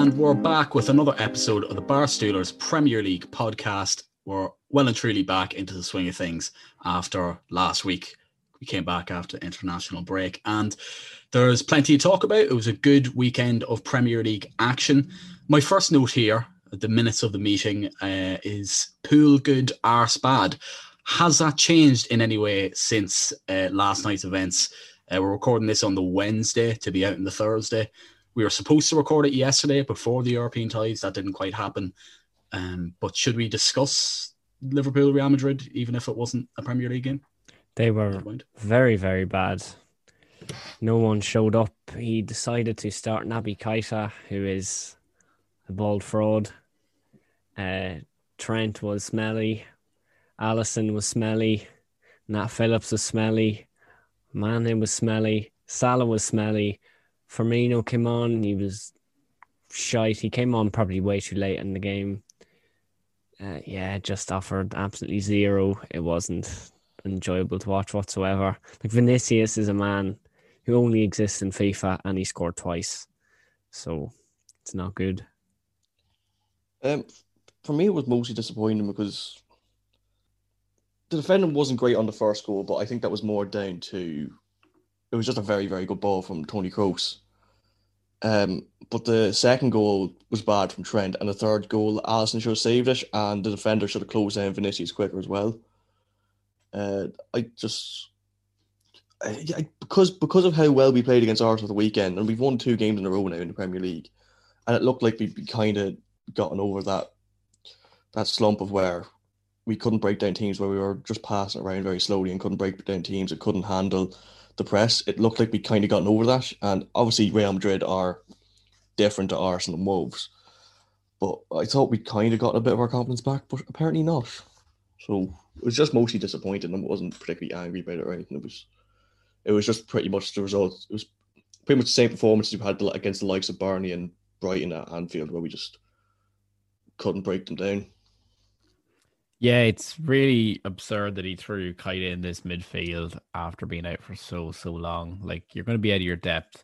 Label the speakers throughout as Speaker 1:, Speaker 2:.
Speaker 1: And we're back with another episode of the Barstoolers Premier League podcast. We're well and truly back into the swing of things after last week. We came back after international break, and there's plenty to talk about. It was a good weekend of Premier League action. My first note here, the minutes of the meeting, uh, is pool good, arse bad. Has that changed in any way since uh, last night's events? Uh, we're recording this on the Wednesday to be out on the Thursday. We were supposed to record it yesterday before the European ties. That didn't quite happen. Um, but should we discuss Liverpool Real Madrid, even if it wasn't a Premier League game?
Speaker 2: They were very, very bad. No one showed up. He decided to start Naby Keita, who is a bald fraud. Uh, Trent was smelly. Alisson was smelly. Nat Phillips was smelly. Mane was smelly. Salah was smelly. Firmino came on. He was shite. He came on probably way too late in the game. Uh, yeah, just offered absolutely zero. It wasn't enjoyable to watch whatsoever. Like Vinicius is a man who only exists in FIFA and he scored twice. So it's not good.
Speaker 3: Um, for me, it was mostly disappointing because the defending wasn't great on the first goal, but I think that was more down to it was just a very, very good ball from Toni Kroos. Um, but the second goal was bad from Trent, and the third goal, Alisson should have saved it, and the defender should have closed down Vinicius quicker as well. Uh, I just I, I, because because of how well we played against Arsenal the weekend, and we've won two games in a row now in the Premier League, and it looked like we'd kind of gotten over that that slump of where we couldn't break down teams where we were just passing around very slowly and couldn't break down teams that couldn't handle the press. It looked like we kind of gotten over that, and obviously Real Madrid are different to Arsenal and Wolves, but I thought we kind of got a bit of our confidence back, but apparently not. So it was just mostly disappointed I wasn't particularly angry about it or anything. It was, it was just pretty much the result. It was pretty much the same performance we've had against the likes of Burnley and Brighton at Anfield, where we just couldn't break them down.
Speaker 4: Yeah, it's really absurd that he threw Keita in this midfield after being out for so so long. Like you're going to be out of your depth,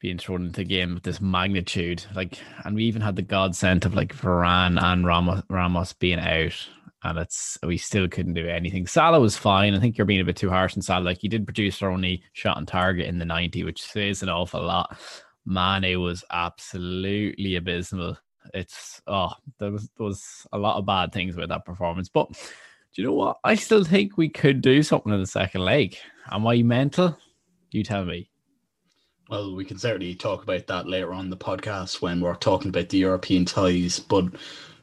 Speaker 4: being thrown into the game with this magnitude. Like, and we even had the godsend of like Varane and Ramos, Ramos being out, and it's we still couldn't do anything. Salah was fine. I think you're being a bit too harsh on Salah. Like he did produce our only shot on target in the 90, which says an awful lot. Mane was absolutely abysmal it's oh there was there was a lot of bad things with that performance. But do you know what? I still think we could do something in the second leg. Am I mental? You tell me.
Speaker 1: Well, we can certainly talk about that later on the podcast when we're talking about the European ties. But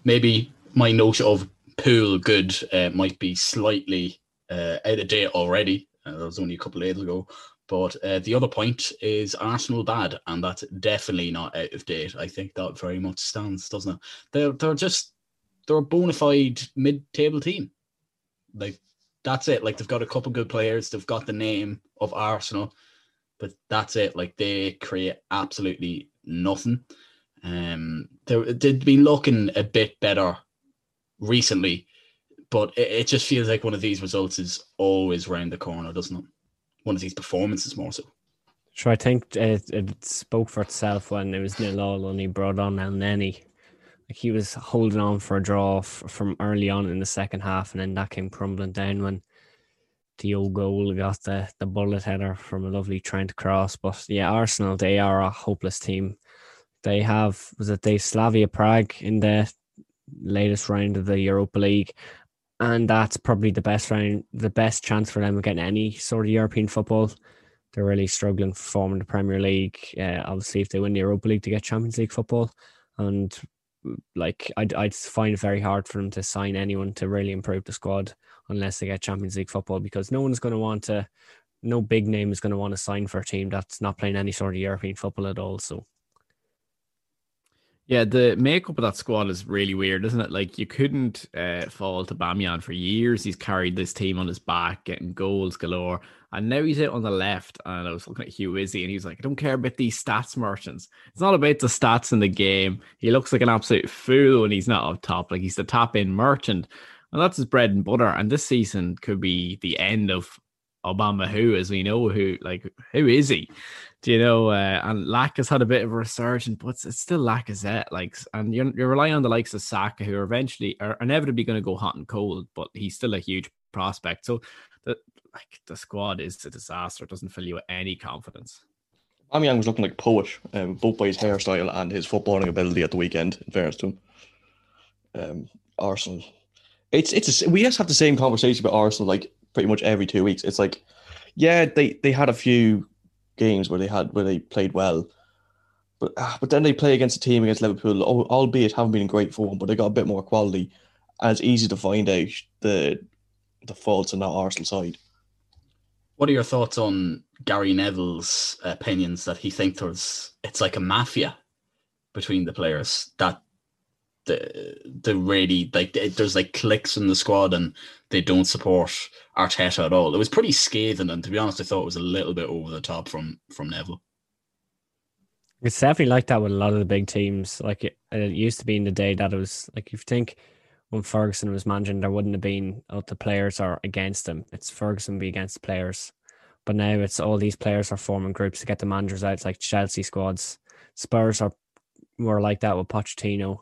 Speaker 1: maybe my note of pool good uh, might be slightly uh, out of date already. Uh, that was only a couple of days ago. But uh, the other point is Arsenal bad, and that's definitely not out of date. I think that very much stands, doesn't it? They're they're just they're a bona fide mid-table team. Like that's it. Like they've got a couple good players. They've got the name of Arsenal, but that's it. Like they create absolutely nothing. Um, they, they've been looking a bit better recently, but it, it just feels like one of these results is always round the corner, doesn't it? One of these performances more so.
Speaker 2: Sure, I think it, it spoke for itself when it was nil all and he brought on Elneny. Like he was holding on for a draw f- from early on in the second half, and then that came crumbling down when the old goal got the, the bullet header from a lovely Trent cross. But yeah, Arsenal, they are a hopeless team. They have, was it they Slavia Prague in the latest round of the Europa League. And that's probably the best round, the best chance for them of getting any sort of European football. They're really struggling for form in the Premier League. Uh, obviously, if they win the Europa League to get Champions League football, and like I'd I'd find it very hard for them to sign anyone to really improve the squad unless they get Champions League football because no one's going to want to, no big name is going to want to sign for a team that's not playing any sort of European football at all. So
Speaker 4: yeah, the makeup of that squad is really weird, isn't it? Like you couldn't uh, fall to Bamian for years. He's carried this team on his back, getting goals galore, and now he's out on the left. And I was looking at Hugh Izzy, and he's like, "I don't care about these stats merchants. It's not about the stats in the game. He looks like an absolute fool when he's not up top. Like he's the top in merchant, and that's his bread and butter. And this season could be the end of Obama, who, as we know, who like who is he? Do you know? Uh, and has had a bit of a resurgence, but it's, it's still Lacazette. Like, and you're, you're relying on the likes of Saka, who are eventually are inevitably going to go hot and cold, but he's still a huge prospect. So, the like the squad is a disaster. It doesn't fill you with any confidence.
Speaker 3: Young was looking like poet, um, both by his hairstyle and his footballing ability at the weekend. In fairness to him, um, Arsenal. It's it's a, we just have the same conversation about Arsenal like pretty much every two weeks. It's like, yeah, they they had a few games where they had where they played well, but uh, but then they play against a team against Liverpool, albeit haven't been in great form, but they got a bit more quality, and it's easy to find out the the faults in that Arsenal side.
Speaker 1: What are your thoughts on Gary Neville's opinions that he thinks there's it's like a mafia between the players that the the really like there's like clicks in the squad and they don't support Arteta at all. It was pretty scathing, and to be honest, I thought it was a little bit over the top from from Neville.
Speaker 2: It's definitely like that with a lot of the big teams. Like it, it used to be in the day that it was like if you think when Ferguson was managing, there wouldn't have been oh, the players are against him. It's Ferguson be against the players. But now it's all these players are forming groups to get the managers out. It's like Chelsea squads. Spurs are more like that with Pochettino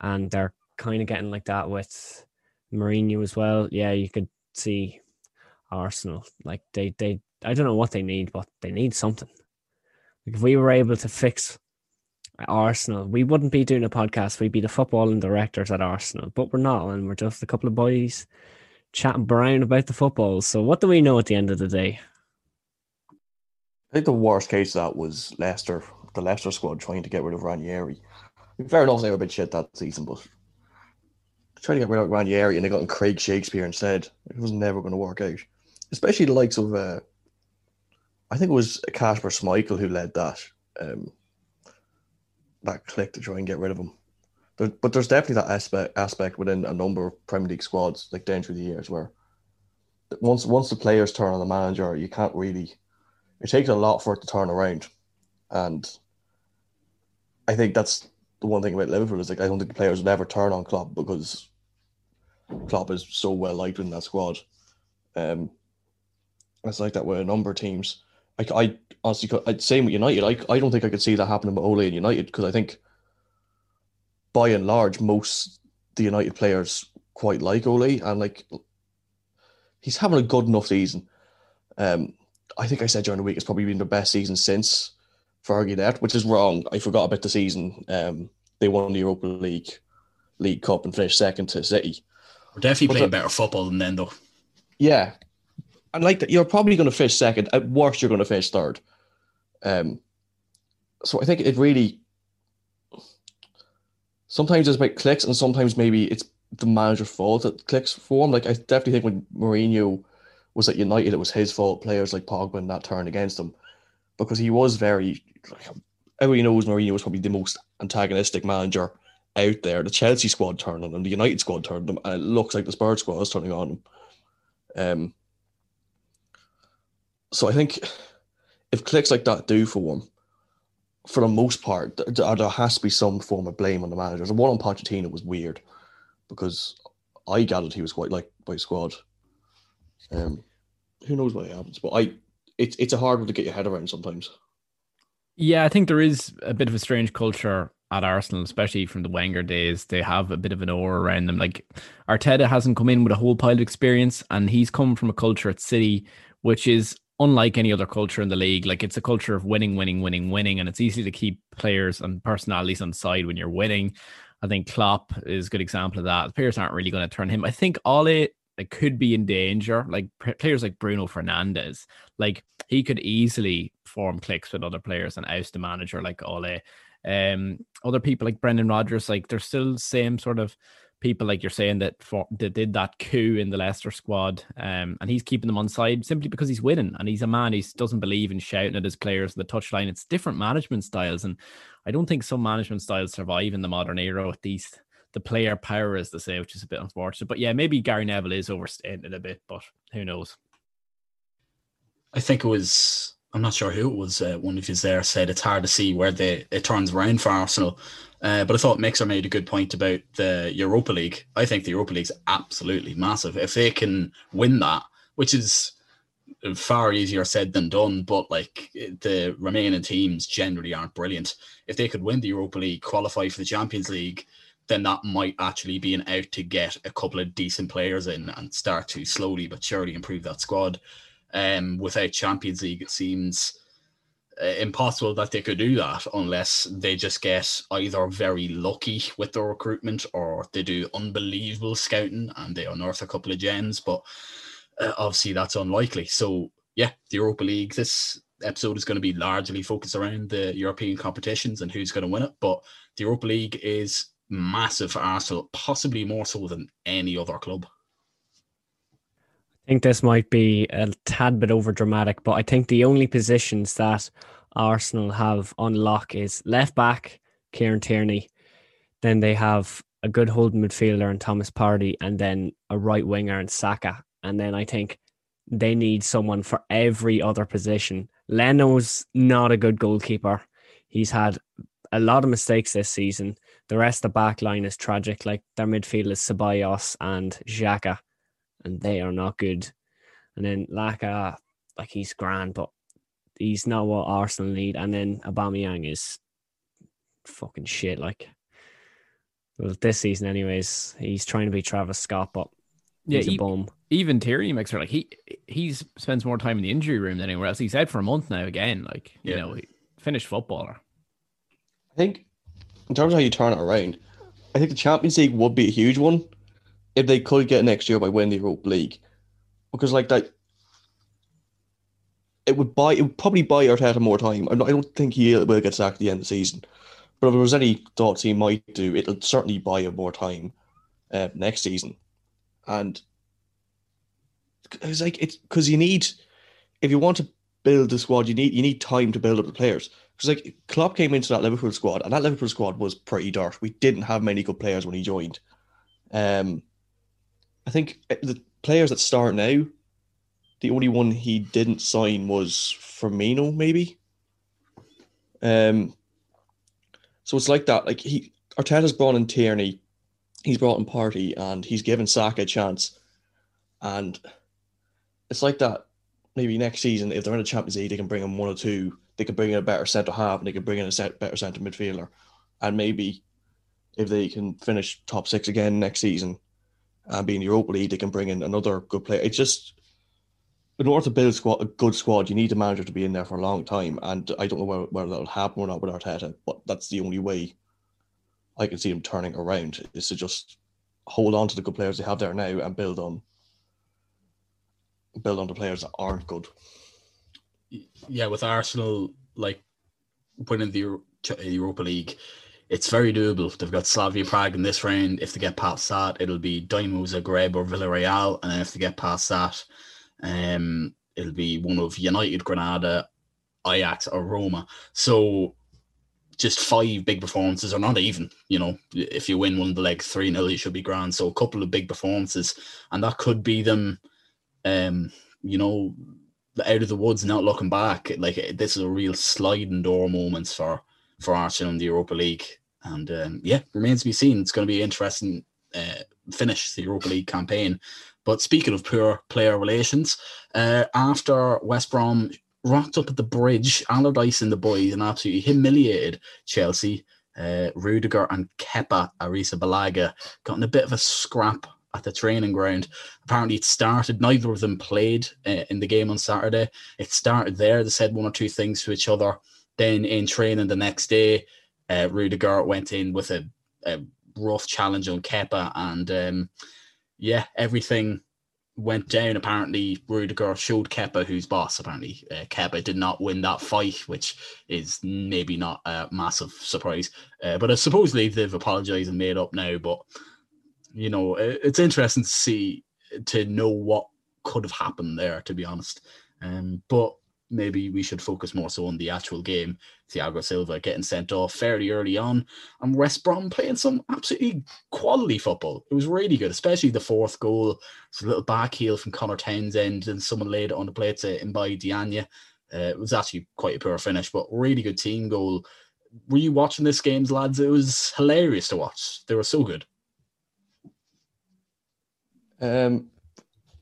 Speaker 2: and they're kind of getting like that with Mourinho as well. Yeah, you could see Arsenal like they they I don't know what they need, but they need something. Like if we were able to fix Arsenal, we wouldn't be doing a podcast. We'd be the footballing directors at Arsenal, but we're not, and we're just a couple of boys chatting brown about the football. So what do we know at the end of the day?
Speaker 3: I think the worst case of that was Leicester, the Leicester squad trying to get rid of Ranieri fair enough, they were a bit shit that season, but trying to get rid of Ranieri and they got in Craig Shakespeare instead. It was never going to work out. Especially the likes of, uh, I think it was Kasper Schmeichel who led that um, that click to try and get rid of him. There, but there's definitely that aspect aspect within a number of Premier League squads, like down through the years, where once once the players turn on the manager, you can't really. It takes a lot for it to turn around, and I think that's the one thing about Liverpool is like I don't think players would ever turn on Klopp because Klopp is so well liked in that squad. Um, it's like that with a number of teams. I, I honestly, I'd say with United, I, I don't think I could see that happening with Ole in United because I think, by and large, most the United players quite like Ole and like he's having a good enough season. Um, I think I said during the week it's probably been the best season since Fergie that, which is wrong. I forgot about the season. Um, they won the Europa League, League Cup, and finished second to City.
Speaker 1: We're definitely but playing the, better football than then, though.
Speaker 3: Yeah, and like that, you're probably going to finish second. At worst, you're going to finish third. Um, so I think it really sometimes it's about clicks, and sometimes maybe it's the manager's fault that clicks for him. Like I definitely think when Mourinho was at United, it was his fault. Players like Pogba and that turned against him because he was very everybody knows Mourinho was probably the most antagonistic manager out there. The Chelsea squad turned on him, the United squad turned on him, and it looks like the Spurs squad is turning on him. Um, so I think if clicks like that do for one, for the most part, there, there has to be some form of blame on the managers. The one on Pochettino was weird because I gathered he was quite like by squad. Um, who knows what happens? But I, it's it's a hard one to get your head around sometimes.
Speaker 4: Yeah, I think there is a bit of a strange culture at Arsenal, especially from the Wenger days. They have a bit of an aura around them. Like Arteta hasn't come in with a whole pile of experience, and he's come from a culture at City which is unlike any other culture in the league. Like it's a culture of winning, winning, winning, winning, and it's easy to keep players and personalities on side when you're winning. I think Klopp is a good example of that. Players aren't really going to turn him. I think Ole like could be in danger. Like players like Bruno Fernandes, like he could easily form cliques with other players and oust the manager like Ole. Um, other people like Brendan Rodgers, like they're still the same sort of people like you're saying that for that did that coup in the Leicester squad, um, and he's keeping them on side simply because he's winning and he's a man. He doesn't believe in shouting at his players the touchline. It's different management styles, and I don't think some management styles survive in the modern era At these the player power, as they say, which is a bit unfortunate. But yeah, maybe Gary Neville is overstating it a bit, but who knows?
Speaker 1: I think it was I'm not sure who it was. Uh, one of you there said it's hard to see where the it turns around for Arsenal. Uh, but I thought Mixer made a good point about the Europa League. I think the Europa League's absolutely massive. If they can win that, which is far easier said than done, but like the remaining teams generally aren't brilliant. If they could win the Europa League, qualify for the Champions League, then that might actually be an out to get a couple of decent players in and start to slowly but surely improve that squad. Um, without Champions League, it seems uh, impossible that they could do that unless they just get either very lucky with the recruitment or they do unbelievable scouting and they unearth a couple of gems. But uh, obviously, that's unlikely. So, yeah, the Europa League, this episode is going to be largely focused around the European competitions and who's going to win it. But the Europa League is massive for Arsenal, possibly more so than any other club.
Speaker 2: I think this might be a tad bit over dramatic, but I think the only positions that Arsenal have on lock is left back, Kieran Tierney. Then they have a good holding midfielder and Thomas Partey, and then a right winger and Saka. And then I think they need someone for every other position. Leno's not a good goalkeeper. He's had a lot of mistakes this season. The rest of the back line is tragic. Like their midfield is Ceballos and Xhaka and they are not good. And then Laca, like he's grand, but he's not what Arsenal need. And then Aubameyang is fucking shit. Like, well, this season, anyways, he's trying to be Travis Scott, but yeah, he's a bum.
Speaker 4: Even Terry her like he he spends more time in the injury room than anywhere else. He's out for a month now again. Like you yeah. know, finished footballer.
Speaker 3: I think in terms of how you turn it around, I think the Champions League would be a huge one if they could get next year by winning the Europa League, because like that, it would buy it would probably buy Arteta more time. I don't think he will get sacked at the end of the season, but if there was any thoughts he might do, it'll certainly buy him more time uh, next season, and it's like it's because you need if you want to build the squad, you need you need time to build up the players. Because like Klopp came into that Liverpool squad, and that Liverpool squad was pretty dark. We didn't have many good players when he joined. Um, I think eh, the players that start now, the only one he didn't sign was Firmino, maybe. Um, so it's like that. Like he Arteta's brought in Tierney, he's brought in Partey, and he's given Saka a chance. And it's like that. Maybe next season, if they're in a Champions League, they can bring in one or two. They can bring in a better centre half, and they can bring in a set, better centre midfielder. And maybe if they can finish top six again next season, and be being Europa League, they can bring in another good player. It's just in order to build squad, a good squad, you need a manager to be in there for a long time. And I don't know whether, whether that'll happen or not with Arteta, but that's the only way I can see them turning around is to just hold on to the good players they have there now and build on build on the players that aren't good.
Speaker 1: Yeah, with Arsenal like winning the Europa League, it's very doable. They've got Slavia Prague in this round. If they get past that, it'll be Dynamo Zagreb or Villarreal, and then if they get past that, um, it'll be one of United, Granada, Ajax, or Roma. So just five big performances, or not even. You know, if you win one of the legs three 0 you should be grand. So a couple of big performances, and that could be them um, you know, out of the woods, not looking back. Like this is a real sliding door moments for for Arsenal in the Europa League, and um, yeah, remains to be seen. It's going to be interesting uh, finish the Europa League campaign. But speaking of poor player relations, uh, after West Brom rocked up at the bridge, Allardyce and the boys and absolutely humiliated Chelsea. Uh, Rudiger and Kepa Arrizabalaga got in a bit of a scrap at the training ground. Apparently, it started, neither of them played uh, in the game on Saturday. It started there. They said one or two things to each other. Then in training the next day, uh, Rudiger went in with a, a rough challenge on Kepa. And um, yeah, everything went down. Apparently, Rudiger showed Kepa who's boss. Apparently, uh, did not win that fight, which is maybe not a massive surprise. Uh, but uh, supposedly they've apologized and made up now. But you know, it's interesting to see to know what could have happened there. To be honest, um, but maybe we should focus more so on the actual game. Thiago Silva getting sent off fairly early on, and West Brom playing some absolutely quality football. It was really good, especially the fourth goal. It's a little back heel from Conor Townsend, and someone laid it on the plate to Mbaye Diagne. Uh, it was actually quite a poor finish, but really good team goal. Were you watching this games, lads? It was hilarious to watch. They were so good.
Speaker 3: Um,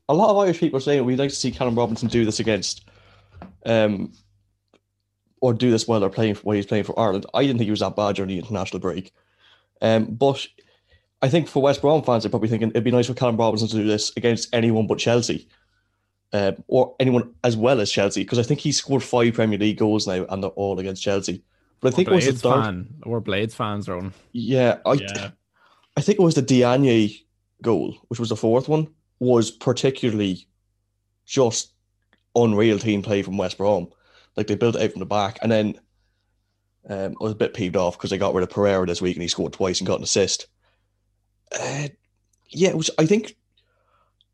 Speaker 3: a lot of Irish people are saying we'd like to see Callum Robinson do this against, um, or do this while they're playing while he's playing for Ireland. I didn't think he was that bad during the international break, um, but I think for West Brom fans, they're probably thinking it'd be nice for Callum Robinson to do this against anyone but Chelsea, um, or anyone as well as Chelsea, because I think he scored five Premier League goals now, and they're all against Chelsea. But I think
Speaker 4: Blades
Speaker 3: it was the third,
Speaker 4: fan. We're Blades fans, Ron.
Speaker 3: yeah, I,
Speaker 4: Yeah.
Speaker 3: I think it was the Diagne goal, which was the fourth one, was particularly just unreal team play from West Brom. Like they built it out from the back, and then um, I was a bit peeved off because they got rid of Pereira this week and he scored twice and got an assist. Uh, yeah, which. I think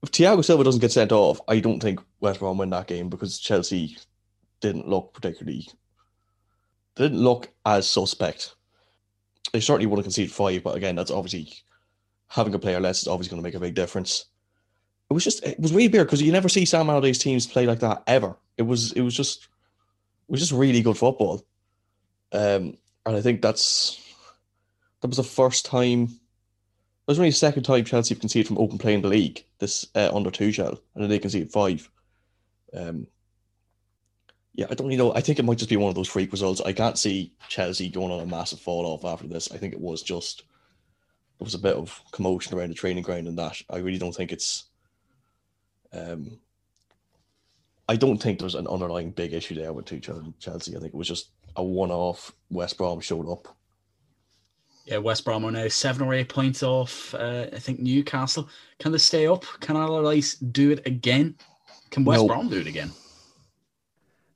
Speaker 3: if Thiago Silva doesn't get sent off, I don't think West Brom win that game because Chelsea didn't look particularly. Didn't look as suspect. They certainly would have conceded five, but again, that's obviously having a player less is obviously going to make a big difference. It was just it was really weird because you never see Sam Allardyce teams play like that ever. It was it was just it was just really good football, um, and I think that's that was the first time. It was only the second time Chelsea have conceded from open play in the league this uh, under Tuchel, and then they conceded five. Um, yeah, I don't really know. I think it might just be one of those freak results. I can't see Chelsea going on a massive fall off after this. I think it was just there was a bit of commotion around the training ground and that. I really don't think it's. Um, I don't think there's an underlying big issue there with Tuchel and Chelsea. I think it was just a one-off. West Brom showed up.
Speaker 1: Yeah, West Brom are now seven or eight points off. Uh, I think Newcastle. Can they stay up? Can Allardyce do it again? Can West
Speaker 3: No.
Speaker 1: Brom do it again?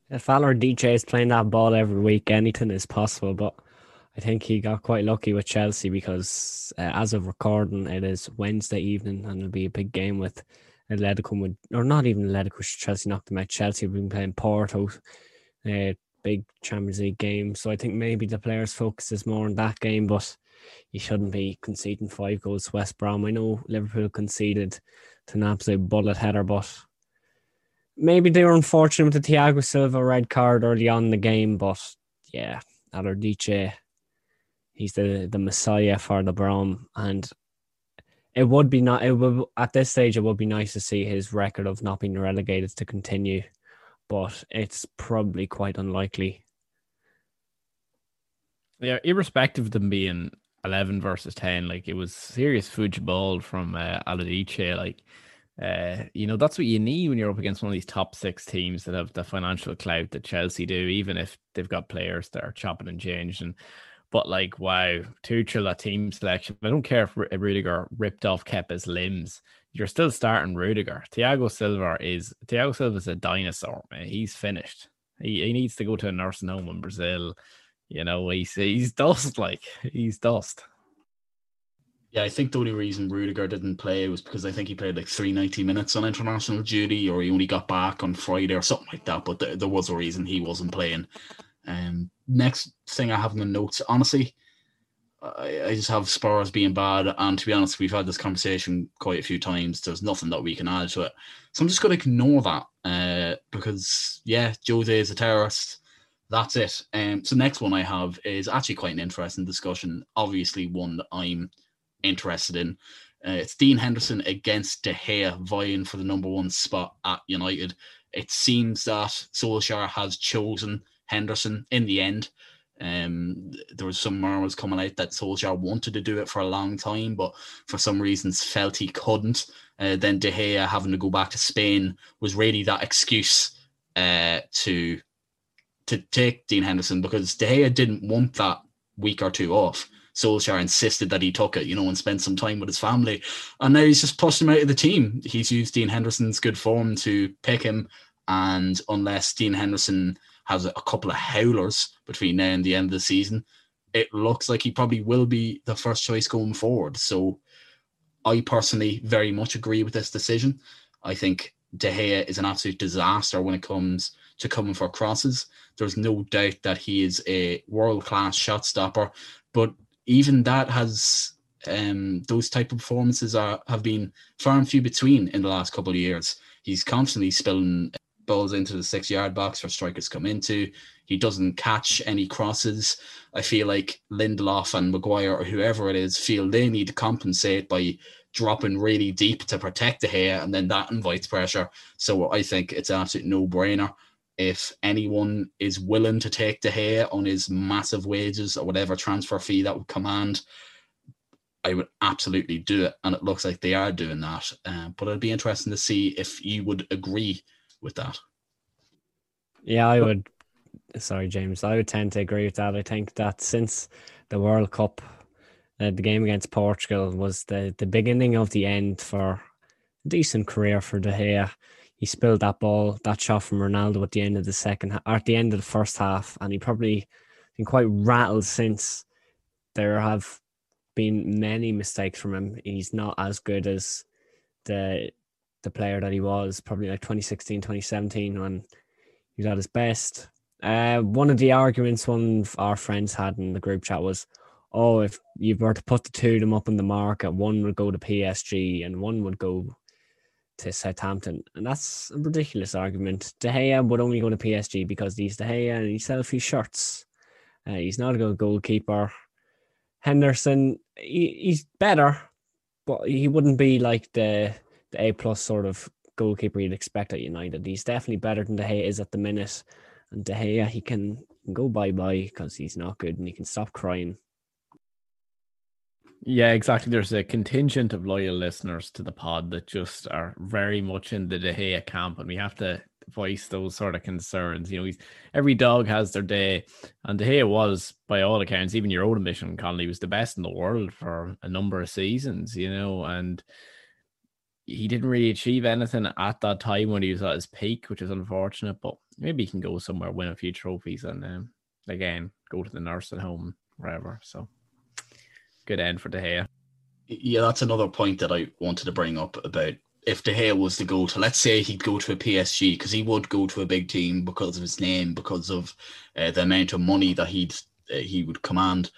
Speaker 2: If Valor DJ is playing that ball every week, anything is possible. But I think he got quite lucky with Chelsea because uh, as of recording, it is Wednesday evening and it'll be a big game with Atletico, or not even Atletico. Chelsea knocked them out. Chelsea have been playing Porto, uh, big Champions League game. So I think maybe the players' focus is more on that game, but you shouldn't be conceding five goals to West Brom. I know Liverpool conceded to an absolute bullet header, but maybe they were unfortunate with the Thiago Silva red card early on in the game, but yeah, Allardyce, he's the, the messiah for the Brom, and it would be not. It would at this stage, it would be nice to see his record of not being relegated to continue, but it's probably quite unlikely.
Speaker 4: Yeah, irrespective of them being eleven versus ten, like it was serious football from uh, Allardyce. Like, uh, you know, that's what you need when you're up against one of these top six teams that have the financial clout that Chelsea do, even if they've got players that are chopping and changing. But like, wow, Tuchel, that team selection. I don't care if Ru- Rudiger ripped off Kepa's limbs. You're still starting Rudiger. Thiago Silva is Thiago Silva is a dinosaur, man. He's finished. He, he needs to go to a nursing home in Brazil. You know, he's he's dust. Like he's dust.
Speaker 1: Yeah, I think the only reason Rudiger didn't play was because I think he played like 390 minutes on international duty or he only got back on Friday or something like that. But there was a reason he wasn't playing. Um, next thing I have in the notes, honestly, I, I just have Spurs being bad. And to be honest, we've had this conversation quite a few times. There's nothing that we can add to it. So I'm just going to ignore that uh, because, yeah, Jose is a terrorist. That's it. Um, so next one I have is actually quite an interesting discussion. Obviously, one that I'm interested in. Uh, it's Dean Henderson against De Gea vying for the number one spot at United. It seems that Solskjaer has chosen Henderson in the end. Um, there was some murmurs coming out that Solskjaer wanted to do it for a long time, but for some reasons felt he couldn't. Uh, then De Gea having to go back to Spain was really that excuse uh, to to take Dean Henderson because De Gea didn't want that week or two off. Solskjaer insisted that he took it, you know, and spent some time with his family. And now he's just pushed him out of the team. He's used Dean Henderson's good form to pick him. And unless Dean Henderson has a couple of howlers between now and the end of the season, it looks like he probably will be the first choice going forward. So I personally very much agree with this decision. I think De Gea is an absolute disaster when it comes to coming for crosses. There's no doubt that he is a world class shot stopper, but even that has um, those type of performances are have been far and few between in the last couple of years. He's constantly spilling balls into the six yard box for strikers come into. He doesn't catch any crosses. I feel like Lindelof and Maguire or whoever it is feel they need to compensate by dropping really deep to protect the hair, and then that invites pressure. So I think it's an absolute no brainer. If anyone is willing to take De Gea on his massive wages or whatever transfer fee that would command, I would absolutely do it. And it looks like they are doing that. Uh, but it'd be interesting to see if you would agree with that.
Speaker 2: Yeah, I would. Sorry, James. I would tend to agree with that. I think that since the World Cup, uh, the game against Portugal was the, the beginning of the end for a decent career for De Gea. He spilled that ball, that shot from Ronaldo at the end of the second, or at the end of the first half, and he probably been quite rattled since. There have been many mistakes from him. He's not as good as the the player that he was probably like 2016, 2017 when he was at his best. Uh, one of the arguments one of our friends had in the group chat was, oh, if you were to put the two of them up in the market, one would go to PSG and one would go to Southampton. And that's a ridiculous argument. De Gea would only go to PSG because he's De Gea and he sells his shirts. Uh, he's not a good goalkeeper. Henderson, he, he's better, but he wouldn't be like the the A plus sort of goalkeeper you'd expect at United. He's definitely better than De Gea is at the minute. And De Gea, he can, go bye bye because he's not good and he can stop crying.
Speaker 4: Yeah, exactly. There's a contingent of loyal listeners to the pod that just are very much in the De Gea camp, and we have to voice those sort of concerns. You know, every dog has their day, and De Gea was, by all accounts, even your own admission, Connolly was the best in the world for a number of seasons. You know, and he didn't really achieve anything at that time when he was at his peak, which is unfortunate. But maybe he can go somewhere, win a few trophies, and um, again go to the nursing home, wherever. So good end for De Gea.
Speaker 1: Yeah, that's another point that I wanted to bring up about if De Gea was to go to, let's say he'd go to a PSG because he would go to a big team because of his name, because of uh, the amount of money that he'd uh, he would command.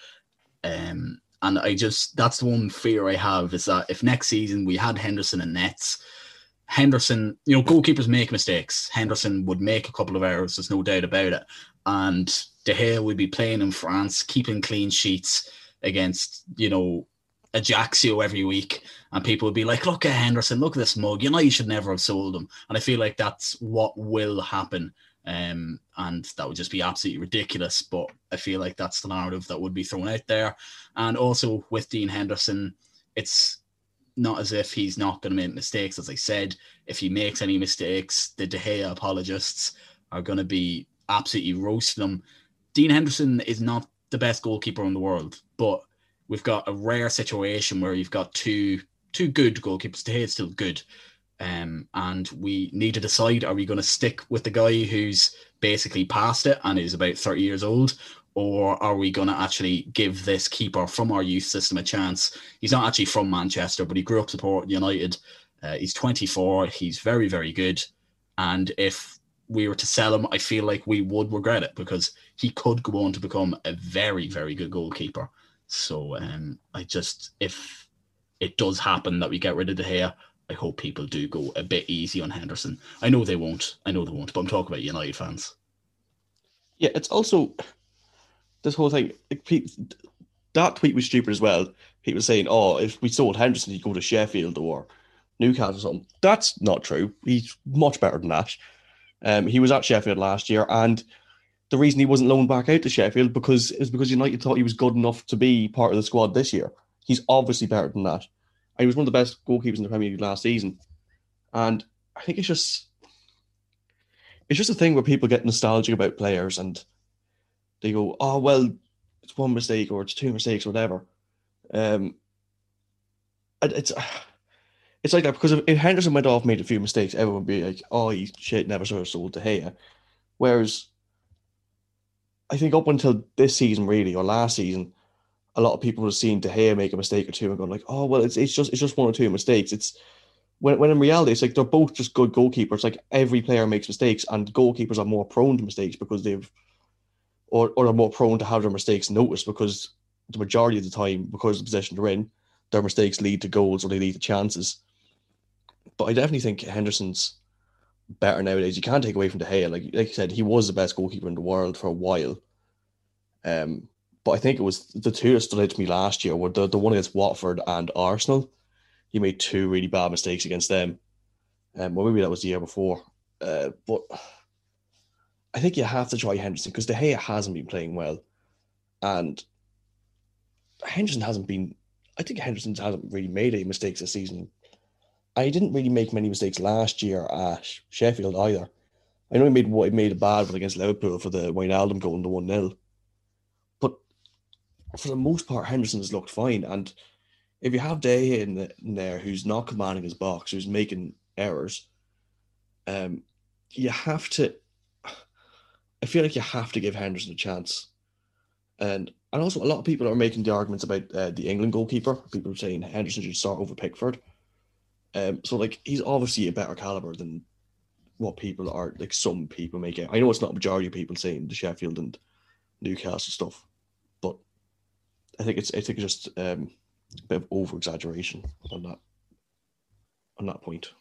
Speaker 1: Um, and I just that's the one fear I have is that if next season we had Henderson and Nets, Henderson, you know, goalkeepers make mistakes. Henderson would make a couple of errors, there's no doubt about it. And De Gea would be playing in France, keeping clean sheets against, you know, Ajaccio every week. And people would be like, look at Henderson, look at this mug. You know, you should never have sold him. And I feel like that's what will happen um, and that would just be absolutely ridiculous. But I feel like that's the narrative that would be thrown out there. And also with Dean Henderson, it's not as if he's not going to make mistakes. As I said, if he makes any mistakes, the De Gea apologists are going to be absolutely roasting him. Dean Henderson is not the best goalkeeper in the world, but we've got a rare situation where you've got two two good goalkeepers. De Gea is still good, um, and we need to decide are we going to stick with the guy who's basically past it and is about 30 years old, or are we going to actually give this keeper from our youth system a chance? He's not actually from Manchester, but he grew up supporting United. Uh, he's 24. He's very, very good. And if we were to sell him, I feel like we would regret it because he could go on to become a very, very good goalkeeper. So um, I just if it does happen that we get rid of De Gea, I hope people do go a bit easy on Henderson. I know they won't. I know they won't. But I'm talking about United fans.
Speaker 3: Yeah, it's also this whole thing. That tweet was stupid as well. People saying, "Oh, if we sold Henderson, he'd go to Sheffield or Newcastle or something." That's not true. He's much better than that. Um, he was at Sheffield last year, and the reason he wasn't loaned back out to Sheffield because is because United thought he was good enough to be part of the squad this year. He's obviously better than that. He was one of the best goalkeepers in the Premier League last season. And I think it's just it's just a thing where people get nostalgic about players and they go, "Oh well, it's one mistake or it's two mistakes or whatever." Um, it's it's like that because if Henderson went off, made a few mistakes, everyone would be like, "Oh, he shit, never sort of sold to Gea." Whereas I think up until this season, really, or last season, a lot of people have seen De Gea make a mistake or two and gone like, "Oh, well, it's it's just it's just one or two mistakes." It's when when in reality, it's like they're both just good goalkeepers. Like every player makes mistakes, and goalkeepers are more prone to mistakes because they've, or or are more prone to have their mistakes noticed because the majority of the time, because of the position they're in, their mistakes lead to goals or they lead to chances. But I definitely think Henderson's better nowadays. You can't take away from De Gea. Like like you said, he was the best goalkeeper in the world for a while. Um, but I think it was the two that stood out to me last year were the, the one against Watford and Arsenal. He made two really bad mistakes against them. Um, well, maybe that was the year before. Uh, but I think you have to try Henderson because De Gea hasn't been playing well. And Henderson hasn't been, I think Henderson hasn't really made any mistakes this season I didn't really make many mistakes last year at Sheffield either. I know he made he made a bad one against Liverpool for the Wijnaldum goal in the one 0 but for the most part, Henderson has looked fine. And if you have Day in, the, in, there who's not commanding his box, who's making errors, um, you have to. I feel like you have to give Henderson a chance, and and also a lot of people are making the arguments about uh, the England goalkeeper. People are saying Henderson should start over Pickford. Um, so like he's obviously a better caliber than what people are like some people make it. I know it's not majority of people saying the Sheffield and Newcastle stuff, I think it's I think it's just um, a bit of over exaggeration on that on that point.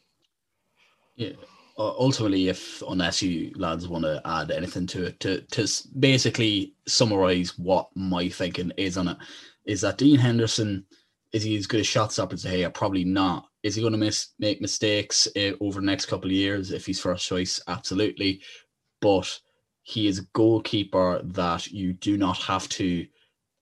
Speaker 1: Yeah. Ultimately, if unless you lads want to add anything to it, to to basically summarize what my thinking is on it, is that Dean Henderson is he as good a shot stopper as Gea? Probably not. Is he going to miss make mistakes uh, over the next couple of years if he's first choice? Absolutely, but he is a goalkeeper that you do not have to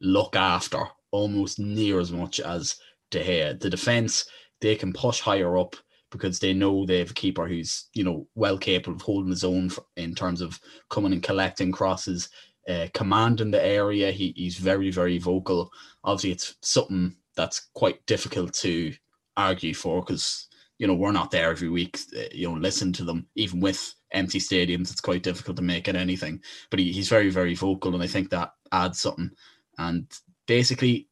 Speaker 1: look after almost near as much as De Gea. The defense they can push higher up because they know they have a keeper who's you know well capable of holding his own in terms of coming and collecting crosses, uh, commanding the area. He, he's very very vocal. Obviously, it's something that's quite difficult to argue for because you know we're not there every week. Uh, you know, listen to them even with empty stadiums. It's quite difficult to make it anything. But he, he's very very vocal, and I think that adds something. And basically,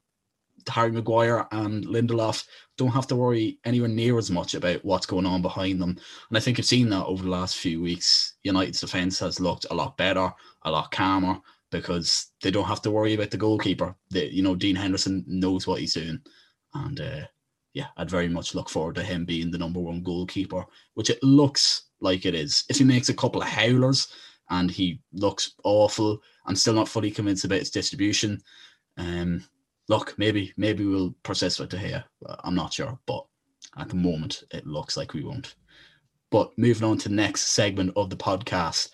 Speaker 1: Harry Maguire and Lindelof don't have to worry anywhere near as much about what's going on behind them. And I think I've seen that over the last few weeks. United's defence has looked a lot better, a lot calmer because they don't have to worry about the goalkeeper. They, you know, Dean Henderson knows what he's doing. And uh, yeah, I'd very much look forward to him being the number one goalkeeper, which it looks like it is. If he makes a couple of howlers and he looks awful, I'm still not fully convinced about its distribution. Um, look, maybe maybe we'll process with De Gea. I'm not sure, but at the moment it looks like we won't. But moving on to the next segment of the podcast,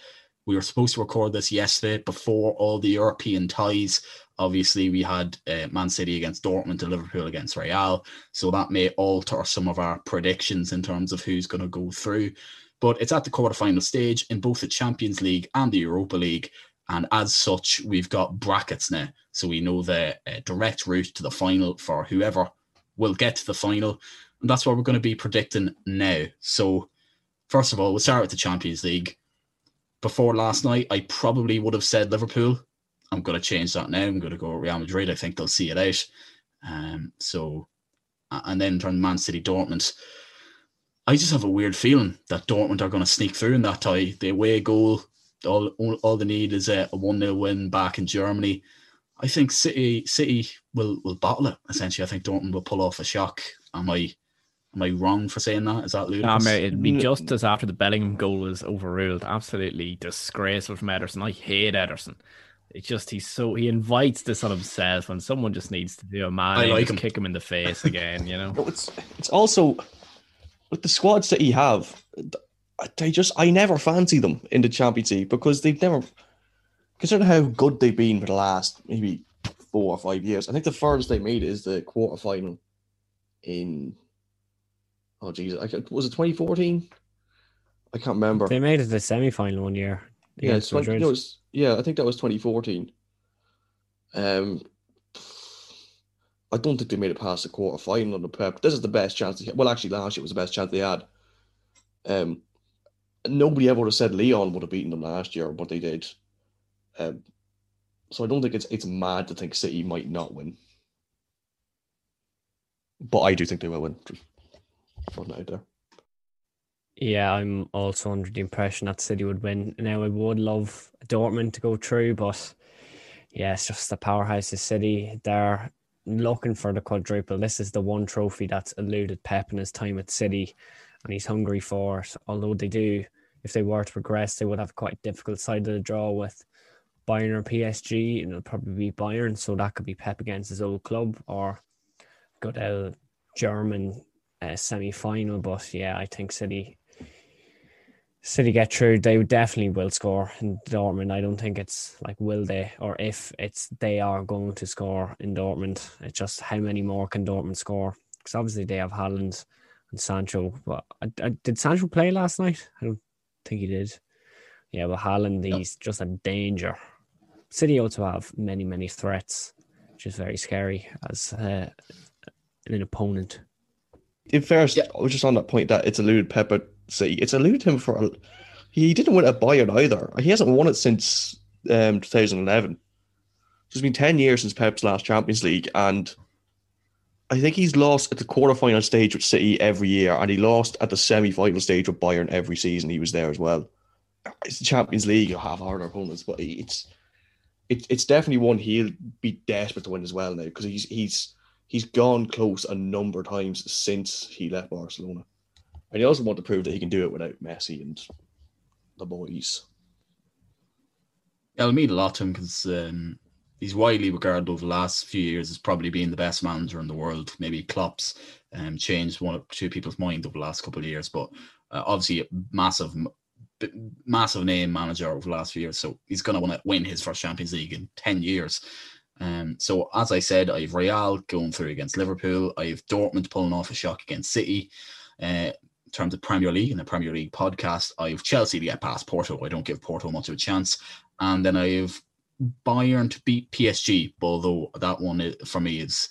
Speaker 1: we were supposed to record this yesterday before all the European ties Obviously, we had uh, Man City against Dortmund and Liverpool against Real. So that may alter some of our predictions in terms of who's going to go through. But it's at the quarterfinal stage in both the Champions League and the Europa League. And as such, we've got brackets now. So we know the uh, direct route to the final for whoever will get to the final. And that's what we're going to be predicting now. So, first of all, we'll start with the Champions League. Before last night, I probably would have said Liverpool I'm going to change that now. I'm going to go Real Madrid. I think they'll see it out. Um, so, and then turn Man City, Dortmund. I just have a weird feeling that Dortmund are going to sneak through in that tie. The away goal, all all they need is a, a 1 0 win back in Germany. I think City City will will bottle it. Essentially, I think Dortmund will pull off a shock. Am I am I wrong for saying that? Is that ludicrous?
Speaker 4: Nah, mate, it'd be just as after the Bellingham goal was overruled. Absolutely disgraceful from Ederson. I hate Ederson. It's just he's so he invites this on himself when someone just needs to do a man
Speaker 1: I like him.
Speaker 4: kick him in the face again, you know.
Speaker 3: No, it's it's also with the squads that he have. They just I never fancy them in the Champions League because they've never considering how good they've been for the last maybe four or five years. I think the furthest they made is the quarter final in oh Jesus, I was it 2014? I can't remember.
Speaker 2: They made it to the semi final one year.
Speaker 3: Yeah, 20,
Speaker 2: Madrid.
Speaker 3: no, it's, yeah, I think that was 2014. Um, I don't think they made it past the quarter final on the prep. This is the best chance. They had. Well, actually, last year was the best chance they had. Um, nobody ever would have said Lyon would have beaten them last year, but they did. Um, so I don't think it's it's mad to think City might not win, but I do think they will win. It out there.
Speaker 2: Yeah, I'm also under the impression that City would win. Now, I would love Dortmund to go through, but yeah, it's just the powerhouse of City. They're looking for the quadruple. This is the one trophy that's eluded Pep in his time at City, and he's hungry for it. Although they do, if they were to progress, they would have quite a difficult side of the draw with Bayern or PSG, and it'll probably be Bayern. So that could be Pep against his old club, or go to German uh, semi final. But yeah, I think City City get through, they definitely will score in Dortmund. I don't think it's like will they or if it's they are going to score in Dortmund. It's just how many more can Dortmund score? Because obviously they have Haaland and Sancho. But I, I, did Sancho play last night? I don't think he did. Yeah, but Haaland, he's just a danger. City also have many, many threats, which is very scary as uh, an opponent.
Speaker 3: in fairness,
Speaker 1: Yeah.
Speaker 3: I was just on that point that it's eluded Pep at City. It's eluded him for a, he didn't win at Bayern either. He hasn't won it since um 2011. So it's been 10 years since Pep's last Champions League, and I think he's lost at the quarterfinal stage with City every year, and he lost at the semi-final stage with Bayern every season. He was there as well. It's the Champions League. You'll have harder opponents, but it's it, it's definitely one he'll be desperate to win as well now because he's he's he's gone close a number of times since he left Barcelona. And he also want to prove that he can do it without Messi and the boys.
Speaker 1: It'll mean a lot to him because um, he's widely regarded over the last few years as probably being the best manager in the world. Maybe Klopp's um, changed one or two people's mind over the last couple of years, but uh, obviously a massive, massive name manager over the last few years. So he's going to want to win his first Champions League in ten years. Um, so as I said, I have Real going through against Liverpool. I have Dortmund pulling off a shock against City. Uh, in terms of Premier League and the Premier League podcast, I have Chelsea to get past Porto. I don't give Porto much of a chance. And then I have Bayern to beat PSG, although that one is, for me is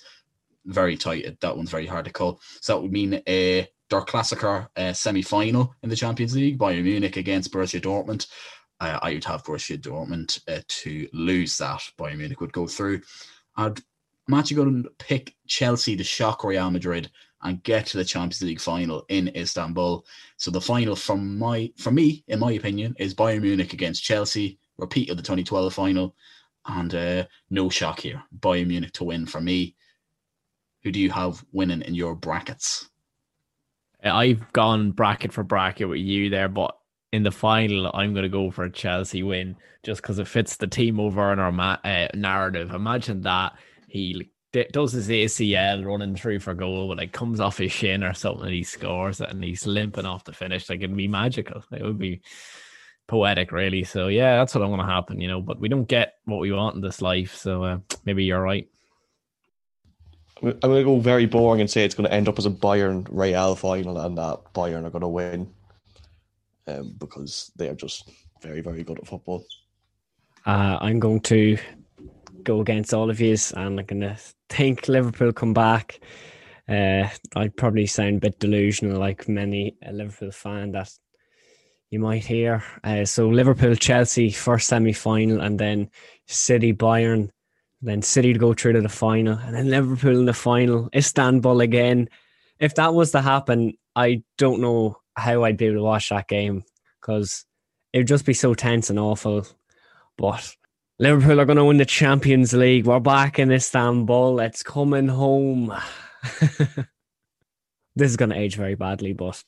Speaker 1: very tight. That one's very hard to call. So that would mean a Der Klassiker uh, semi final in the Champions League, Bayern Munich against Borussia Dortmund. Uh, I would have Borussia Dortmund uh, to lose that. Bayern Munich would go through. I'd, I'm actually going to pick Chelsea to shock Real Madrid and get to the Champions League final in Istanbul. So the final from my for me, in my opinion, is Bayern Munich against Chelsea, repeat of the 2012 final, and uh, no shock here. Bayern Munich to win for me. Who do you have winning in your brackets?
Speaker 4: I've gone bracket for bracket with you there, but in the final, I'm going to go for a Chelsea win just because it fits the team over in our ma- uh, narrative. Imagine that he does his ACL running through for goal, but like comes off his shin or something, and he scores it, and he's limping off the finish. Like it'd be magical. It would be poetic, really. So yeah, that's what I'm going to happen, you know. But we don't get what we want in this life, so uh, maybe you're right.
Speaker 3: I'm going to go very boring and say it's going to end up as a Bayern Real final and that Bayern are going to win um, because they are just very, very good at football.
Speaker 2: Uh, I'm going to go against all of yous and I'm going to think Liverpool come back. Uh, I'd probably sound a bit delusional, like many a Liverpool fan that you might hear. Uh, so Liverpool, Chelsea, first semi final, and then City, Bayern, then City to go through to the final, and then Liverpool in the final, Istanbul again. If that was to happen, I don't know how I'd be able to watch that game because it would just be so tense and awful. But Liverpool are going to win the Champions League. We're back in Istanbul. It's coming home. this is going to age very badly, but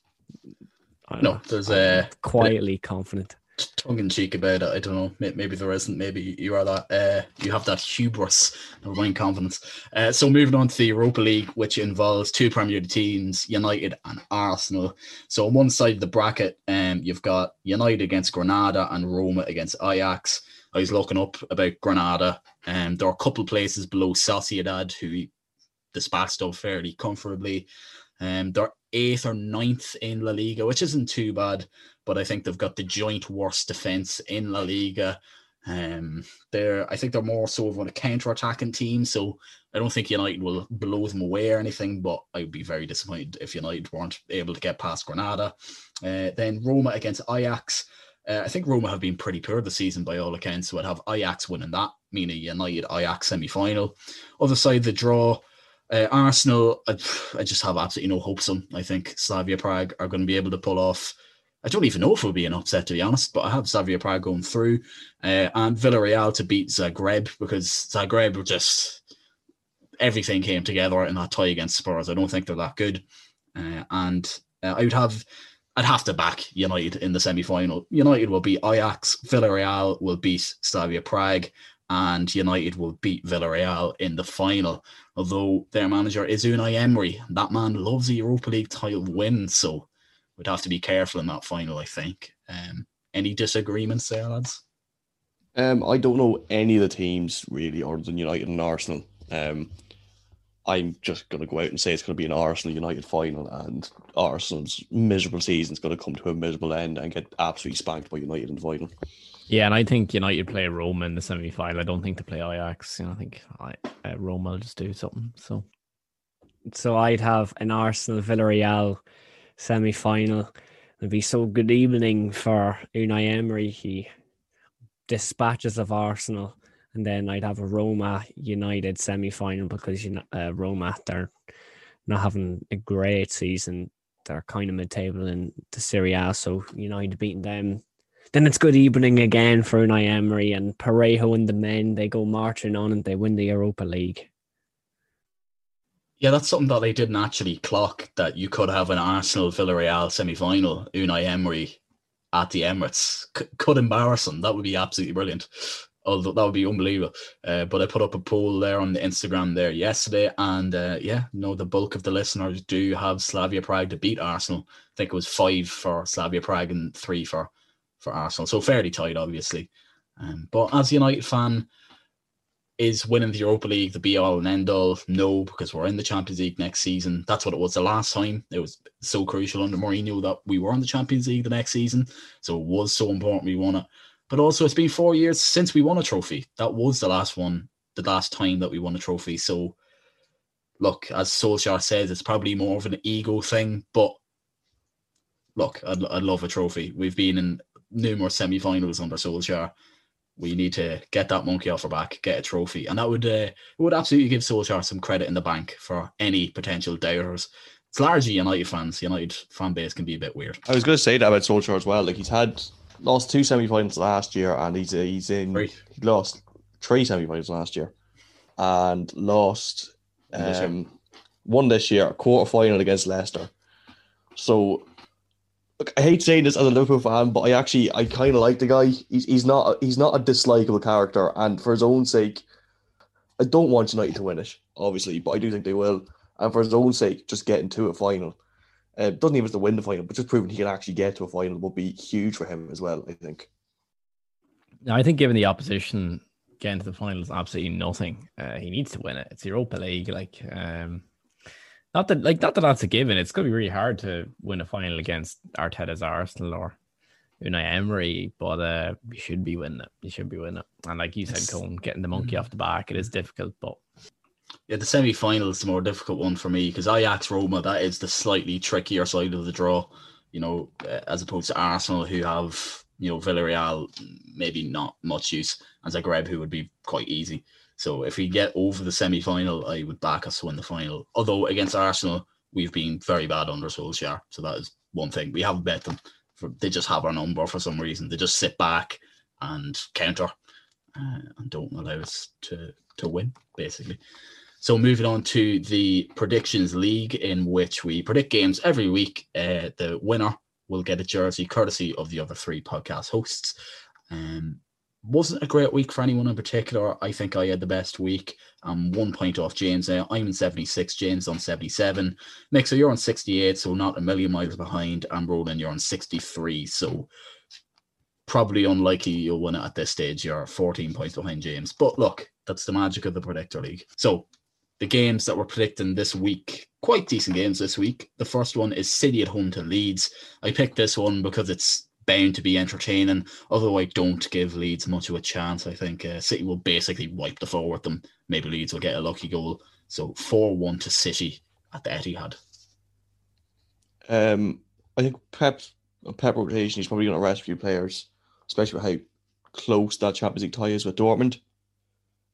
Speaker 1: no, know, there's a
Speaker 2: quietly confident
Speaker 1: tongue in cheek about it. I don't know. Maybe there isn't. Maybe you are that. Uh, you have that hubris of mind confidence. Uh, so moving on to the Europa League, which involves two Premier League teams, United and Arsenal. So on one side of the bracket, um, you've got United against Granada and Roma against Ajax. I was looking up about Granada, and um, there are a couple places below Sociedad who dispatched of fairly comfortably. Um, they're eighth or ninth in La Liga, which isn't too bad but I think they've got the joint worst defense in La Liga. Um, they're I think they're more so of a counter-attacking team, so I don't think United will blow them away or anything. But I would be very disappointed if United weren't able to get past Granada. Uh, then Roma against Ajax. Uh, I think Roma have been pretty poor this season by all accounts, so I'd have Ajax winning that, meaning United Ajax semi-final. Other side the draw. Uh, Arsenal, I, I, just have absolutely no hopes on. I think Slavia Prague are going to be able to pull off I don't even know if it would be an upset to be honest, but I have Slavia Prague going through, uh, and Villarreal to beat Zagreb because Zagreb were just everything came together in that tie against Spurs. I don't think they're that good, uh, and uh, I would have I'd have to back United in the semi final. United will beat Ajax, Villarreal will beat Slavia Prague, and United will beat Villarreal in the final. Although their manager is Unai Emery, that man loves a Europa League title win, so we'd have to be careful in that final. I think. Um, any disagreements there, lads?
Speaker 3: Um, I don't know any of the teams really, other than United and Arsenal. Um, I'm just going to go out and say it's going to be an Arsenal United final, and Arsenal's miserable season is going to come to a miserable end and get absolutely spanked by United in the final.
Speaker 4: Yeah, and I think United play Roma in the semi final. I don't think they play Ajax. You know, I think uh, Roma will just do something. So,
Speaker 2: so I'd have an Arsenal Villarreal semi final. It'd be so good evening for Unai Emery. He dispatches of Arsenal, and then I'd have a Roma United semi final because you know, uh, Roma they're not having a great season. They're kind of mid table in the Serie A, so United beating them. Then it's good evening again for Unai Emery and Parejo and the men. They go marching on and they win the Europa League.
Speaker 1: Yeah, that's something that I didn't actually clock that you could have an Arsenal Villarreal semi final, Unai Emery at the Emirates. C- could embarrass them. That would be absolutely brilliant. Although that would be unbelievable. Uh, but I put up a poll there on the Instagram there yesterday, and uh, yeah, no, the bulk of the listeners do have Slavia Prague to beat Arsenal. I think it was five for Slavia Prague and three for for Arsenal. So fairly tight, obviously. Um, but as a United fan, is winning the Europa League the be all and end all? No, because we're in the Champions League next season. That's what it was the last time. It was so crucial under Mourinho that we were in the Champions League the next season. So it was so important we won it. But also, it's been four years since we won a trophy. That was the last one, the last time that we won a trophy. So, look, as Solskjaer says, it's probably more of an ego thing. But look, I'd, I'd love a trophy. We've been in numerous semi finals under Solskjaer we need to get that monkey off our back, get a trophy, and that would uh, would absolutely give Solskjaer some credit in the bank for any potential doubters. It's largely United fans. United fan base can be a bit weird.
Speaker 3: I was going to say that about Solskjaer as well. Like he's had lost two semi-finals last year, and he's uh, he's in three. he lost three semi-finals last year, and lost um, one this year, a quarter final against Leicester. So Look, I hate saying this as a Liverpool fan, but I actually I kind of like the guy. He's he's not he's not a dislikable character, and for his own sake, I don't want United to win it, obviously, but I do think they will. And for his own sake, just getting to a final, uh, doesn't even have to win the final, but just proving he can actually get to a final will be huge for him as well. I think.
Speaker 4: Now, I think given the opposition getting to the final is absolutely nothing. Uh, he needs to win it. It's Europa League, like um, not that like not that that's a given. It's going to be really hard to win a final against Arteta's Arsenal or Unai Emery, but uh, you should be winning it. You should be winning it. And like you said, Cone, getting the monkey off the back, it is difficult, but
Speaker 1: yeah, the semi final is the more difficult one for me because Ajax Roma, that is the slightly trickier side of the draw, you know, uh, as opposed to Arsenal, who have, you know, Villarreal, maybe not much use, and Zagreb, who would be quite easy. So if we get over the semi final, I would back us to win the final. Although against Arsenal, we've been very bad under Solskjaer. So that is one thing. We haven't bet them. For, they just have our number for some reason. They just sit back and counter. uh, and don't allow us to to win, basically. So moving on to the predictions league, in which we predict games every week. Uh, the winner will get a jersey, courtesy of the other three podcast hosts. Um, wasn't a great week for anyone in particular. I think I had the best week. I'm one point off James now. I'm in 76, James on 77. Nick, so you're on 68, so not a million miles behind. I'm Ronan, you're on 63. So probably unlikely you'll win it at this stage. You're 14 points behind James. But look, that's the magic of the Predictor League. So the games that we're predicting this week, quite decent games this week. The first one is City at home to Leeds. I picked this one because it's bound to be entertaining. Although I don't give Leeds much of a chance. I think uh, City will basically wipe the floor with them. Maybe Leeds will get a lucky goal. So 4 1 to City at the Etihad.
Speaker 3: Um, I think Pep's Pep rotation, he's probably going to rest a few players especially with how close that Champions League tie is with Dortmund.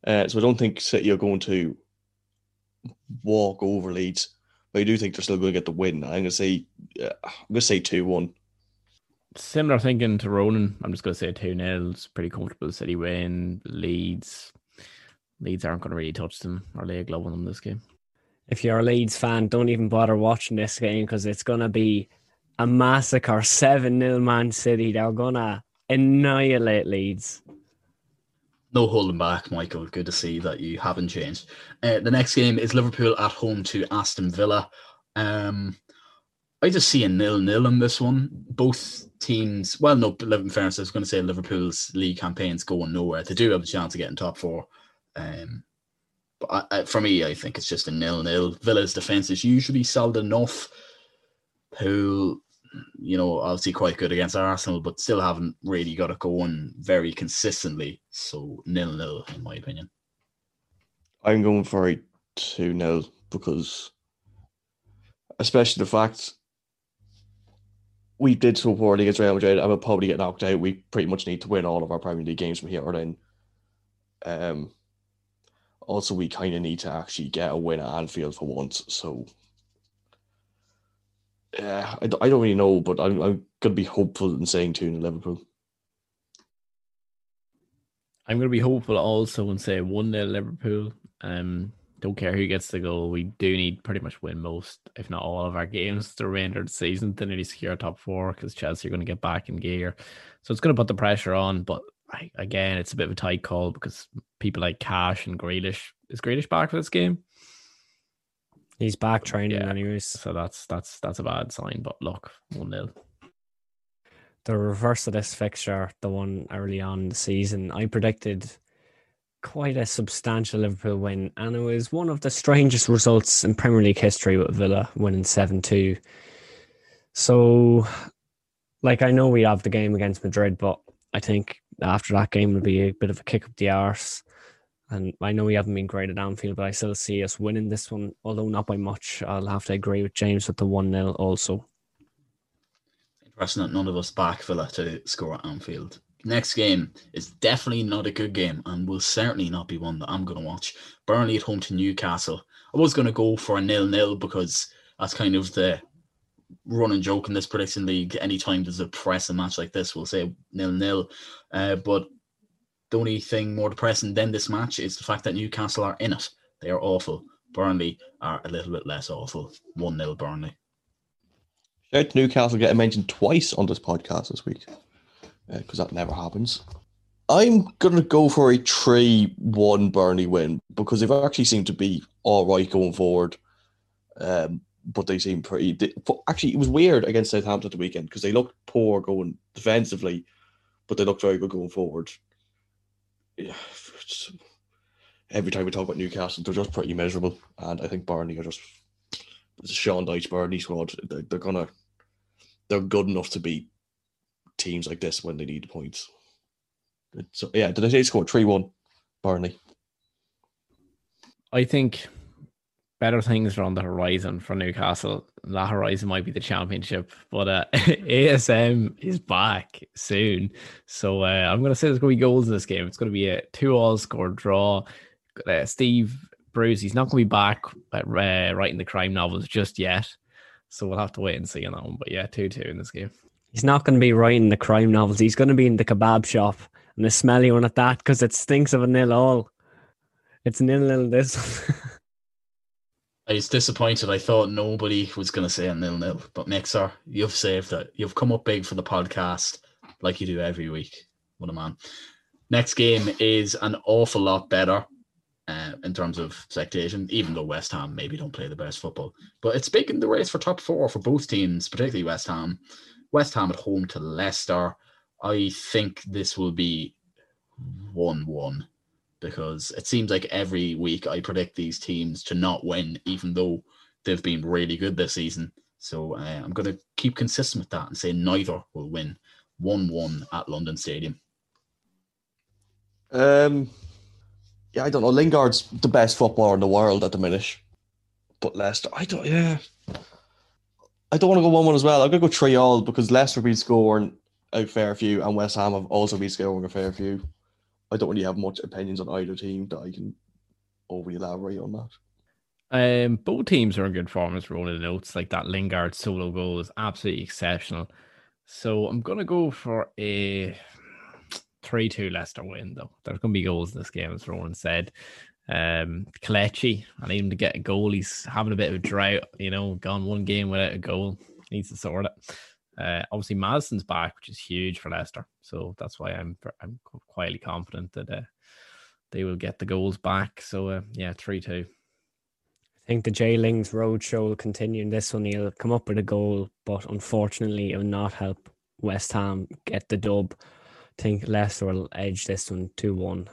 Speaker 3: Uh, so I don't think City are going to walk over Leeds, but I do think they're still going to get the win. I'm going to say, uh, I'm going to say two one.
Speaker 4: Similar thinking to Ronan. I'm just going to say two 0 It's pretty comfortable City win. Leeds, Leeds aren't going to really touch them or lay a glove on them this game.
Speaker 2: If you're a Leeds fan, don't even bother watching this game because it's going to be a massacre. Seven 0 Man City. They're gonna annihilate Leeds.
Speaker 1: No holding back, Michael. Good to see that you haven't changed. Uh, the next game is Liverpool at home to Aston Villa. Um, I just see a nil-nil in this one. Both teams, well, no, in fairness, I was going to say Liverpool's league campaign's going nowhere. They do have a chance of getting top four. Um, but I, I, for me, I think it's just a nil-nil. Villa's defense is usually solid enough. Who you know, obviously quite good against Arsenal, but still haven't really got it going very consistently. So nil nil, in my opinion.
Speaker 3: I'm going for a two nil because, especially the fact we did so poorly against Real Madrid, I will probably get knocked out. We pretty much need to win all of our Premier League games from here on in. Um, also, we kind of need to actually get a win at Anfield for once. So yeah, I, I don't really know, but I'm, I'm going to be hopeful in saying 2 in Liverpool.
Speaker 4: I'm going to be hopeful also and say 1 0 Liverpool. Um, don't care who gets the goal. We do need pretty much win most, if not all, of our games the remainder of the season to nearly secure top four because Chelsea are going to get back in gear. So it's going to put the pressure on. But I, again, it's a bit of a tight call because people like Cash and Grealish is Grealish back for this game?
Speaker 2: He's back training yeah. anyways.
Speaker 4: So that's that's that's a bad sign. But look, one nil.
Speaker 2: The reverse of this fixture, the one early on in the season, I predicted quite a substantial Liverpool win, and it was one of the strangest results in Premier League history with Villa winning seven two. So, like I know we have the game against Madrid, but I think after that game will be a bit of a kick up the arse. And I know we haven't been great at Anfield, but I still see us winning this one, although not by much. I'll have to agree with James with the 1 0 also.
Speaker 1: Interesting that none of us back Villa to score at Anfield. Next game is definitely not a good game and will certainly not be one that I'm going to watch. Burnley at home to Newcastle. I was going to go for a nil nil because that's kind of the running joke in this prediction league. Anytime there's a press a match like this, we'll say nil nil. Uh, but the only thing more depressing than this match is the fact that Newcastle are in it. They are awful. Burnley are a little bit less awful. 1 0 Burnley.
Speaker 3: Shout Newcastle getting mentioned twice on this podcast this week because uh, that never happens. I'm to go for a 3 1 Burnley win because they've actually seemed to be all right going forward. Um, but they seem pretty. They, actually, it was weird against Southampton the weekend because they looked poor going defensively, but they looked very good going forward yeah, every time we talk about Newcastle, they're just pretty miserable. And I think Burnley are just it's a Sean Dyche Burnley squad. They're, they're gonna they're good enough to beat teams like this when they need points. So yeah, did I say score three one Burnley?
Speaker 4: I think better things are on the horizon for Newcastle. That horizon might be the championship, but uh, ASM is back soon. So uh, I'm going to say there's going to be goals in this game. It's going to be a two all score draw. Uh, Steve Bruce, he's not going to be back at, uh, writing the crime novels just yet. So we'll have to wait and see on that one. But yeah, 2 2 in this game.
Speaker 2: He's not going to be writing the crime novels. He's going to be in the kebab shop and a smelly one at that because it stinks of a nil all. It's nil nil this.
Speaker 1: I was disappointed. I thought nobody was going to say a nil nil, but Mixer, you've saved it. You've come up big for the podcast, like you do every week. What a man! Next game is an awful lot better uh, in terms of expectation, even though West Ham maybe don't play the best football. But it's big in the race for top four for both teams, particularly West Ham. West Ham at home to Leicester. I think this will be 1 1 because it seems like every week I predict these teams to not win, even though they've been really good this season. So uh, I'm going to keep consistent with that and say neither will win 1 1 at London Stadium.
Speaker 3: Um, yeah, I don't know. Lingard's the best footballer in the world at the minute, but Leicester, I don't. Yeah, I don't want to go one one as well. I'm gonna go three all because Leicester will be scoring a fair few, and West Ham have also been scoring a fair few. I don't really have much opinions on either team that I can overly elaborate on that.
Speaker 4: Um, both teams are in good form as Ronan notes. Like that Lingard solo goal is absolutely exceptional. So I'm gonna go for a 3 2 Leicester win, though. There's going to be goals in this game, as Ronan said. Um, Kelechi, I need him to get a goal. He's having a bit of a drought, you know, gone one game without a goal. Needs to sort it. Uh, obviously, Maddison's back, which is huge for Leicester. So that's why I'm I'm quietly confident that uh, they will get the goals back. So uh, yeah, three two.
Speaker 2: I think the J Lings roadshow will continue in this one. He'll come up with a goal, but unfortunately, it will not help West Ham get the dub think Leicester will edge this one 2 1.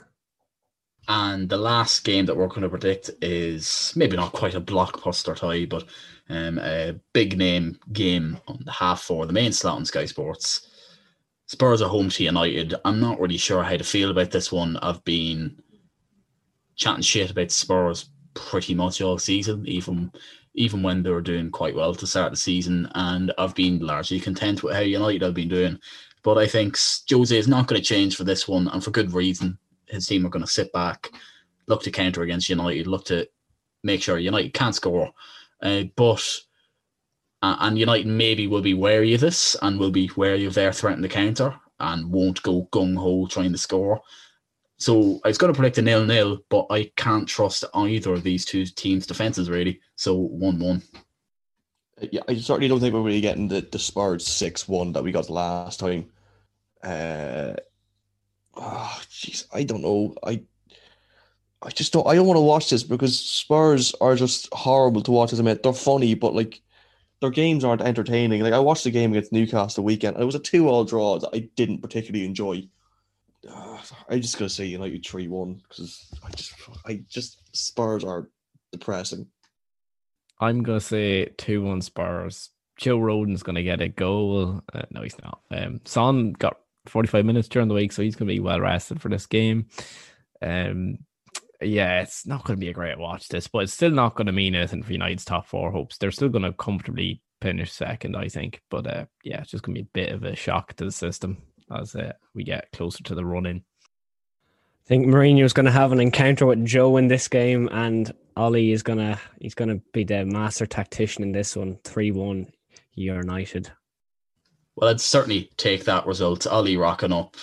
Speaker 1: And the last game that we're going to predict is maybe not quite a blockbuster tie, but um, a big name game on the half four, the main slot on Sky Sports. Spurs are home to United. I'm not really sure how to feel about this one. I've been chatting shit about Spurs pretty much all season, even even when they were doing quite well to start the season. And I've been largely content with how United have been doing. But I think Jose is not going to change for this one, and for good reason. His team are going to sit back, look to counter against United, look to make sure United can't score. Uh, but uh, and United maybe will be wary of this and will be wary of their threat in the counter and won't go gung ho trying to score. So I was going to predict a nil nil, but I can't trust either of these two teams' defenses really. So one one.
Speaker 3: Yeah, I certainly don't think we're really getting the, the Spurs six one that we got last time. Uh, oh, jeez, I don't know. I I just don't. I don't want to watch this because Spurs are just horrible to watch. As I mean, they're funny, but like their games aren't entertaining. Like I watched the game against Newcastle the weekend, and it was a two-all draw that I didn't particularly enjoy. Uh, I'm just gonna say United three one because I just, I just Spurs are depressing.
Speaker 4: I'm gonna say two one Spurs. Joe Rodon's gonna get a goal. Uh, no, he's not. Um, Son got 45 minutes during the week, so he's going to be well rested for this game. Um, yeah, it's not going to be a great watch this, but it's still not going to mean anything for United's top four hopes. They're still going to comfortably finish second, I think. But uh, yeah, it's just going to be a bit of a shock to the system as uh, we get closer to the run in.
Speaker 2: I think Mourinho is going to have an encounter with Joe in this game, and Ollie is going to he's going to be the master tactician in this one. Three one, United.
Speaker 1: Well, I'd certainly take that result. Ollie rocking up,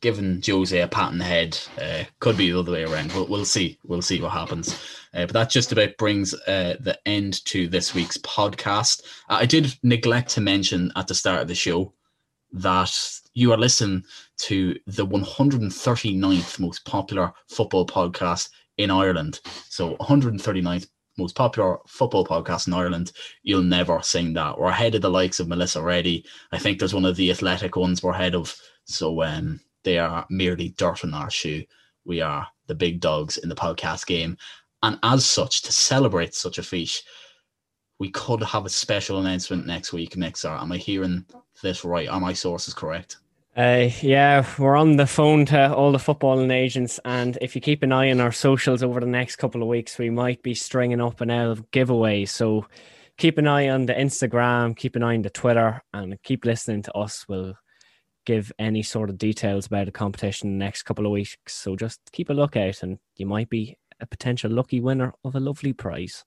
Speaker 1: giving Jose a pat on the head. Uh, could be the other way around. We'll, we'll see. We'll see what happens. Uh, but that just about brings uh, the end to this week's podcast. I did neglect to mention at the start of the show that you are listening to the 139th most popular football podcast in Ireland. So 139th most popular football podcast in Ireland, you'll never sing that. We're ahead of the likes of Melissa Reddy. I think there's one of the athletic ones we're ahead of. So um, they are merely dirt on our shoe. We are the big dogs in the podcast game. And as such, to celebrate such a feat, we could have a special announcement next week, Mixer. Am I hearing this right? Are my sources correct?
Speaker 2: Uh, yeah, we're on the phone to all the footballing agents, and if you keep an eye on our socials over the next couple of weeks, we might be stringing up an L giveaway. So keep an eye on the Instagram, keep an eye on the Twitter, and keep listening to us. We'll give any sort of details about the competition the next couple of weeks. So just keep a lookout, and you might be a potential lucky winner of a lovely prize.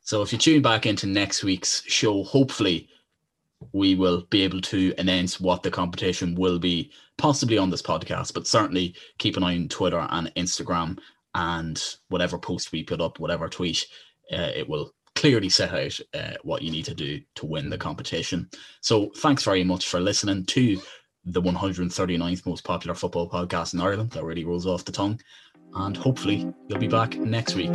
Speaker 1: So if you tune back into next week's show, hopefully we will be able to announce what the competition will be, possibly on this podcast, but certainly keep an eye on Twitter and Instagram and whatever post we put up, whatever tweet, uh, it will clearly set out uh, what you need to do to win the competition. So thanks very much for listening to the 139th most popular football podcast in Ireland. That really rolls off the tongue. And hopefully you'll be back next week.